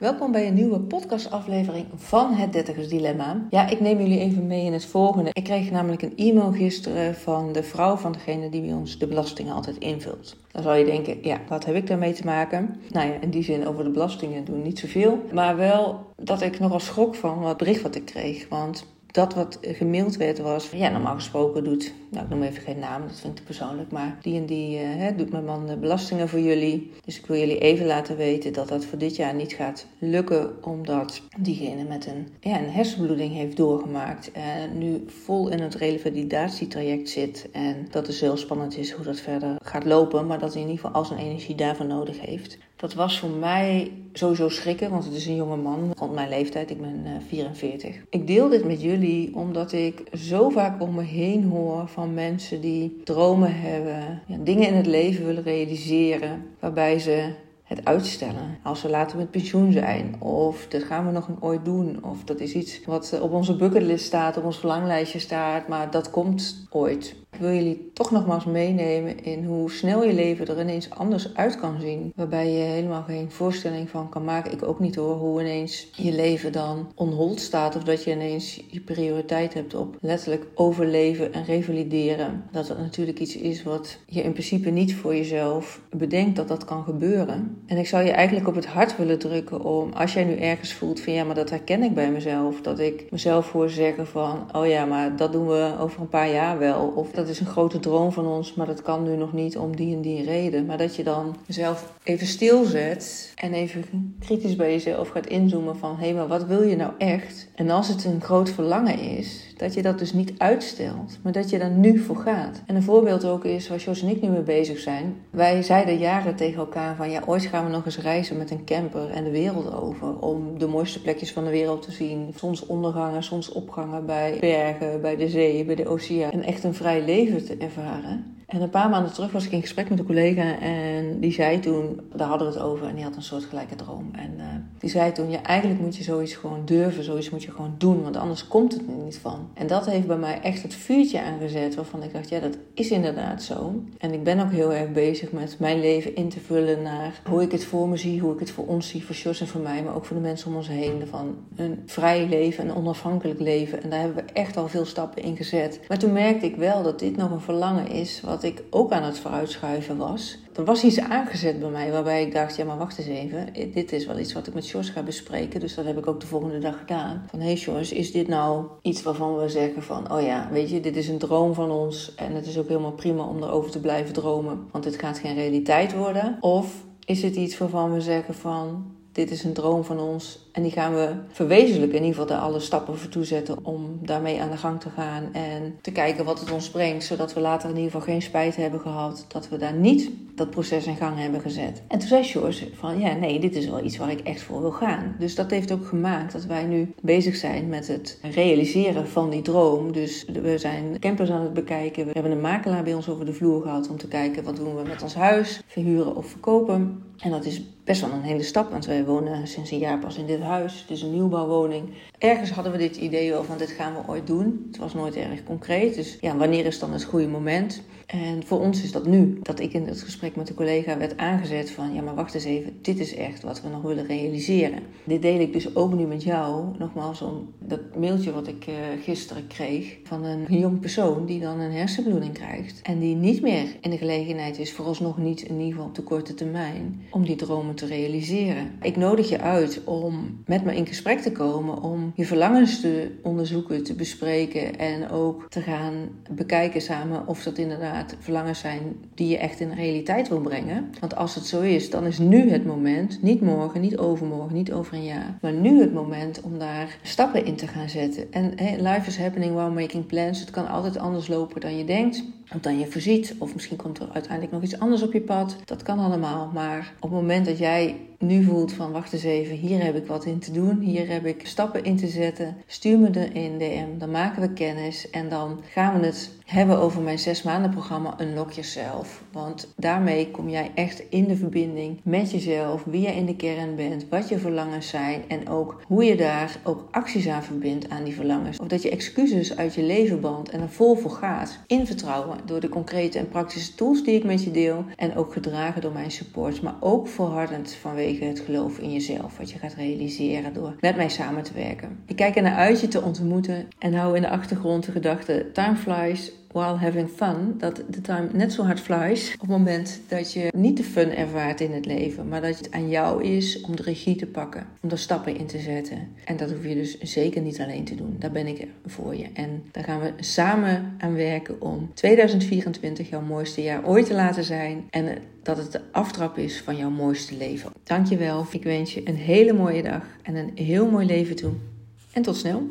Welkom bij een nieuwe podcastaflevering van Het Dertigers Dilemma. Ja, ik neem jullie even mee in het volgende. Ik kreeg namelijk een e-mail gisteren van de vrouw van degene die bij ons de belastingen altijd invult. Dan zou je denken, ja, wat heb ik daarmee te maken? Nou ja, in die zin over de belastingen doen niet zoveel. Maar wel dat ik nogal schrok van wat bericht wat ik kreeg. Want dat wat gemaild werd was, ja, normaal gesproken doet, nou ik noem even geen naam, dat vind ik persoonlijk, maar die en die uh, hè, doet mijn man de belastingen voor jullie. Dus ik wil jullie even laten weten dat dat voor dit jaar niet gaat lukken, omdat diegene met een, ja, een hersenbloeding heeft doorgemaakt en nu vol in het revalidatietraject zit. En dat het heel spannend is hoe dat verder gaat lopen, maar dat hij in ieder geval al zijn energie daarvoor nodig heeft. Dat was voor mij sowieso schrikken, want het is een jonge man rond mijn leeftijd. Ik ben 44. Eh, ik deel dit met jullie omdat ik zo vaak om me heen hoor van mensen die dromen hebben, dingen in het leven willen realiseren, waarbij ze het uitstellen. Als we later met pensioen zijn, of dat gaan we nog ooit doen, of dat is iets wat op onze bucketlist staat, op ons verlanglijstje staat, maar dat komt ooit. Ik wil jullie toch nogmaals meenemen in hoe snel je leven er ineens anders uit kan zien. Waarbij je helemaal geen voorstelling van kan maken. Ik ook niet hoor hoe ineens je leven dan onhold staat. Of dat je ineens je prioriteit hebt op letterlijk overleven en revalideren. Dat dat natuurlijk iets is wat je in principe niet voor jezelf bedenkt dat dat kan gebeuren. En ik zou je eigenlijk op het hart willen drukken om, als jij nu ergens voelt van ja, maar dat herken ik bij mezelf. Dat ik mezelf hoor zeggen van, oh ja, maar dat doen we over een paar jaar wel. Of dat is een grote droom van ons, maar dat kan nu nog niet om die en die reden. Maar dat je dan jezelf even stilzet en even kritisch bij jezelf gaat inzoomen van hé, hey, maar wat wil je nou echt? En als het een groot verlangen is, dat je dat dus niet uitstelt, maar dat je daar nu voor gaat. En een voorbeeld ook is waar Jos en ik nu mee bezig zijn. Wij zeiden jaren tegen elkaar van ja, ooit gaan we nog eens reizen met een camper en de wereld over. Om de mooiste plekjes van de wereld te zien. Zonsondergangen, zonsopgangen bij bergen, bij de zee, bij de oceaan. En echt een vrij leven te ervaren. En een paar maanden terug was ik in gesprek met een collega en die zei toen, daar hadden we het over en die had een soort gelijke droom. En uh, die zei toen, ja eigenlijk moet je zoiets gewoon durven, zoiets moet je gewoon doen, want anders komt het er niet van. En dat heeft bij mij echt het vuurtje aangezet waarvan ik dacht, ja dat is inderdaad zo. En ik ben ook heel erg bezig met mijn leven in te vullen naar hoe ik het voor me zie, hoe ik het voor ons zie, voor Jos en voor mij, maar ook voor de mensen om ons heen. Van een vrij leven, een onafhankelijk leven. En daar hebben we echt al veel stappen in gezet. Maar toen merkte ik wel dat dit nog een verlangen is wat ik ook aan het vooruitschuiven was. Er was iets aangezet bij mij waarbij ik dacht, ja maar wacht eens even, dit is wel iets wat ik met Jos ga bespreken. Dus dat heb ik ook de volgende dag gedaan. Van hey Jos, is dit nou iets waarvan we zeggen van, oh ja, weet je, dit is een droom van ons en het is ook helemaal prima om erover te blijven dromen, want dit gaat geen realiteit worden? Of is het iets waarvan we zeggen van, dit is een droom van ons en die gaan we verwezenlijken. In ieder geval daar alle stappen voor toezetten om daarmee aan de gang te gaan. En te kijken wat het ons brengt. Zodat we later in ieder geval geen spijt hebben gehad dat we daar niet dat proces in gang hebben gezet. En toen zei George van ja, nee, dit is wel iets waar ik echt voor wil gaan. Dus dat heeft ook gemaakt dat wij nu bezig zijn met het realiseren van die droom. Dus we zijn campers aan het bekijken. We hebben een makelaar bij ons over de vloer gehad om te kijken wat doen we met ons huis. Verhuren of verkopen. En dat is best wel een hele stap, want wij wonen sinds een jaar pas in dit huis. Het is een nieuwbouwwoning. Ergens hadden we dit idee wel van dit gaan we ooit doen. Het was nooit erg concreet. Dus ja, wanneer is dan het goede moment? En voor ons is dat nu. Dat ik in het gesprek met de collega werd aangezet van ja, maar wacht eens even, dit is echt wat we nog willen realiseren. Dit deel ik dus ook nu met jou. Nogmaals om dat mailtje wat ik uh, gisteren kreeg van een jong persoon die dan een hersenbloeding krijgt. En die niet meer in de gelegenheid is, vooralsnog niet in ieder geval op de korte termijn, om die dromen te realiseren. Ik nodig je uit om met me in gesprek te komen, om je verlangens te onderzoeken, te bespreken en ook te gaan bekijken samen of dat inderdaad verlangens zijn die je echt in de realiteit wil brengen. Want als het zo is, dan is nu het moment, niet morgen, niet overmorgen, niet over een jaar, maar nu het moment om daar stappen in te gaan zetten. En hey, life is happening while making plans. Het kan altijd anders lopen dan je denkt of dan je voorziet. Of misschien komt er uiteindelijk nog iets anders op je pad. Dat kan allemaal. Maar op het moment dat jij nu voelt van wacht eens even, hier heb ik wat in te doen. Hier heb ik stappen in te zetten. Stuur me de in DM. Dan maken we kennis. En dan gaan we het hebben over mijn zes maanden programma Unlock Yourself. Want daarmee kom jij echt in de verbinding met jezelf. Wie je in de kern bent. Wat je verlangens zijn. En ook hoe je daar ook acties aan verbindt aan die verlangens. Of dat je excuses uit je leven bandt en er vol voor gaat. In vertrouwen door de concrete en praktische tools die ik met je deel. En ook gedragen door mijn support. Maar ook volhardend vanwege het geloof in jezelf, wat je gaat realiseren door met mij samen te werken. Ik kijk er naar uit je te ontmoeten en hou in de achtergrond de gedachte: time flies while having fun, dat de time net zo hard flies op het moment dat je niet de fun ervaart in het leven, maar dat het aan jou is om de regie te pakken, om er stappen in te zetten. En dat hoef je dus zeker niet alleen te doen. Daar ben ik voor je. En daar gaan we samen aan werken om 2024 jouw mooiste jaar ooit te laten zijn en dat het de aftrap is van jouw mooiste leven. Dankjewel. Ik wens je een hele mooie dag en een heel mooi leven toe. En tot snel.